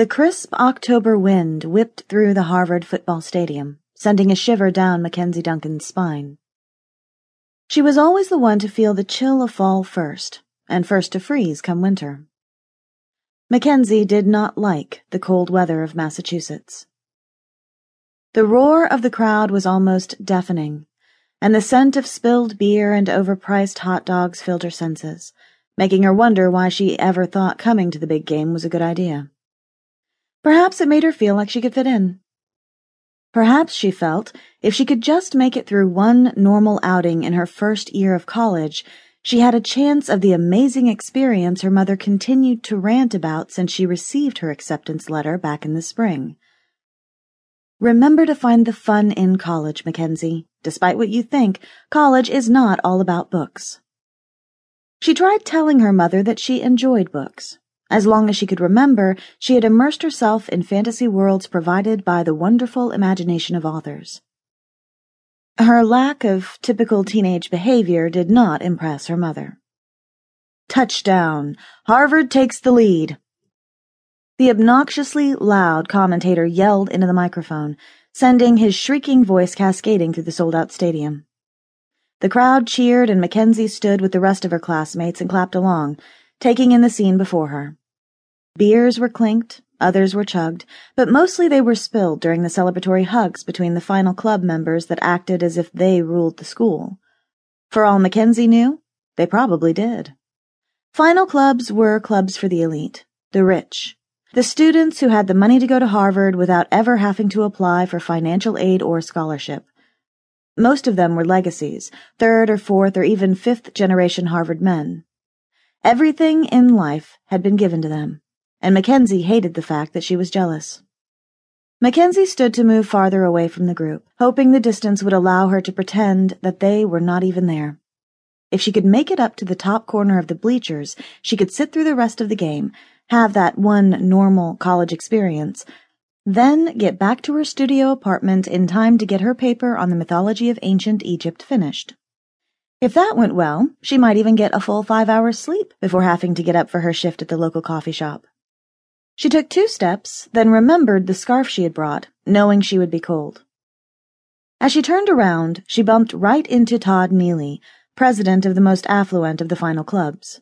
The crisp October wind whipped through the Harvard football stadium, sending a shiver down Mackenzie Duncan's spine. She was always the one to feel the chill of fall first, and first to freeze come winter. Mackenzie did not like the cold weather of Massachusetts. The roar of the crowd was almost deafening, and the scent of spilled beer and overpriced hot dogs filled her senses, making her wonder why she ever thought coming to the big game was a good idea. Perhaps it made her feel like she could fit in. Perhaps she felt if she could just make it through one normal outing in her first year of college, she had a chance of the amazing experience her mother continued to rant about since she received her acceptance letter back in the spring. Remember to find the fun in college, Mackenzie. Despite what you think, college is not all about books. She tried telling her mother that she enjoyed books, as long as she could remember, she had immersed herself in fantasy worlds provided by the wonderful imagination of authors. Her lack of typical teenage behavior did not impress her mother. Touchdown! Harvard takes the lead! The obnoxiously loud commentator yelled into the microphone, sending his shrieking voice cascading through the sold out stadium. The crowd cheered, and Mackenzie stood with the rest of her classmates and clapped along, taking in the scene before her. Beers were clinked, others were chugged, but mostly they were spilled during the celebratory hugs between the final club members that acted as if they ruled the school. For all Mackenzie knew, they probably did. Final clubs were clubs for the elite, the rich, the students who had the money to go to Harvard without ever having to apply for financial aid or scholarship. Most of them were legacies, third or fourth or even fifth generation Harvard men. Everything in life had been given to them and Mackenzie hated the fact that she was jealous. Mackenzie stood to move farther away from the group, hoping the distance would allow her to pretend that they were not even there. If she could make it up to the top corner of the bleachers, she could sit through the rest of the game, have that one normal college experience, then get back to her studio apartment in time to get her paper on the mythology of ancient Egypt finished. If that went well, she might even get a full five hours sleep before having to get up for her shift at the local coffee shop. She took two steps, then remembered the scarf she had brought, knowing she would be cold. As she turned around, she bumped right into Todd Neely, president of the most affluent of the final clubs.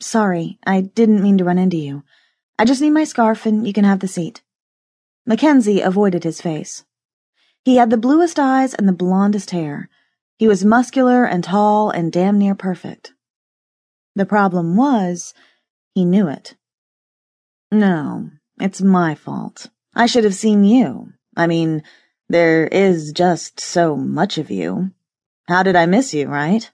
Sorry, I didn't mean to run into you. I just need my scarf and you can have the seat. Mackenzie avoided his face. He had the bluest eyes and the blondest hair. He was muscular and tall and damn near perfect. The problem was, he knew it. No, it's my fault. I should have seen you. I mean, there is just so much of you. How did I miss you, right?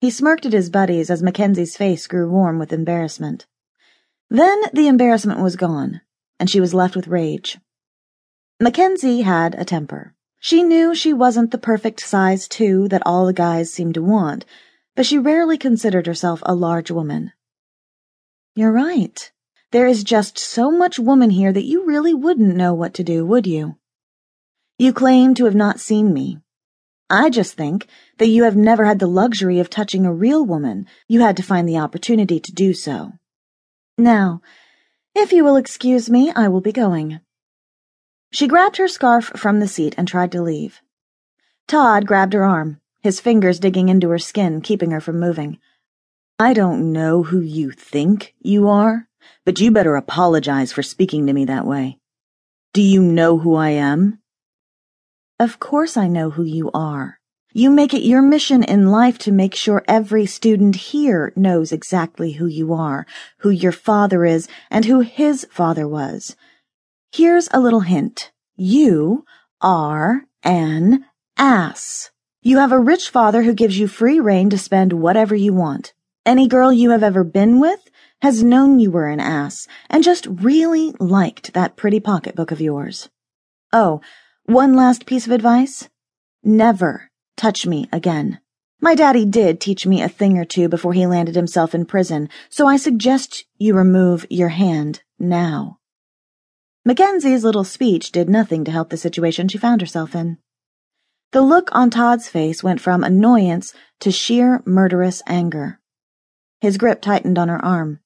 He smirked at his buddies as Mackenzie's face grew warm with embarrassment. Then the embarrassment was gone, and she was left with rage. Mackenzie had a temper. She knew she wasn't the perfect size two that all the guys seemed to want, but she rarely considered herself a large woman. You're right, there is just so much woman here that you really wouldn't know what to do, would you? You claim to have not seen me. I just think that you have never had the luxury of touching a real woman. You had to find the opportunity to do so. Now, if you will excuse me, I will be going. She grabbed her scarf from the seat and tried to leave. Todd grabbed her arm, his fingers digging into her skin, keeping her from moving. I don't know who you think you are, but you better apologize for speaking to me that way. Do you know who I am? Of course I know who you are. You make it your mission in life to make sure every student here knows exactly who you are, who your father is, and who his father was. Here's a little hint. You are an ass. You have a rich father who gives you free reign to spend whatever you want. Any girl you have ever been with has known you were an ass and just really liked that pretty pocketbook of yours. Oh, one last piece of advice. Never touch me again. My daddy did teach me a thing or two before he landed himself in prison, so I suggest you remove your hand now. Mackenzie's little speech did nothing to help the situation she found herself in. The look on Todd's face went from annoyance to sheer murderous anger. His grip tightened on her arm.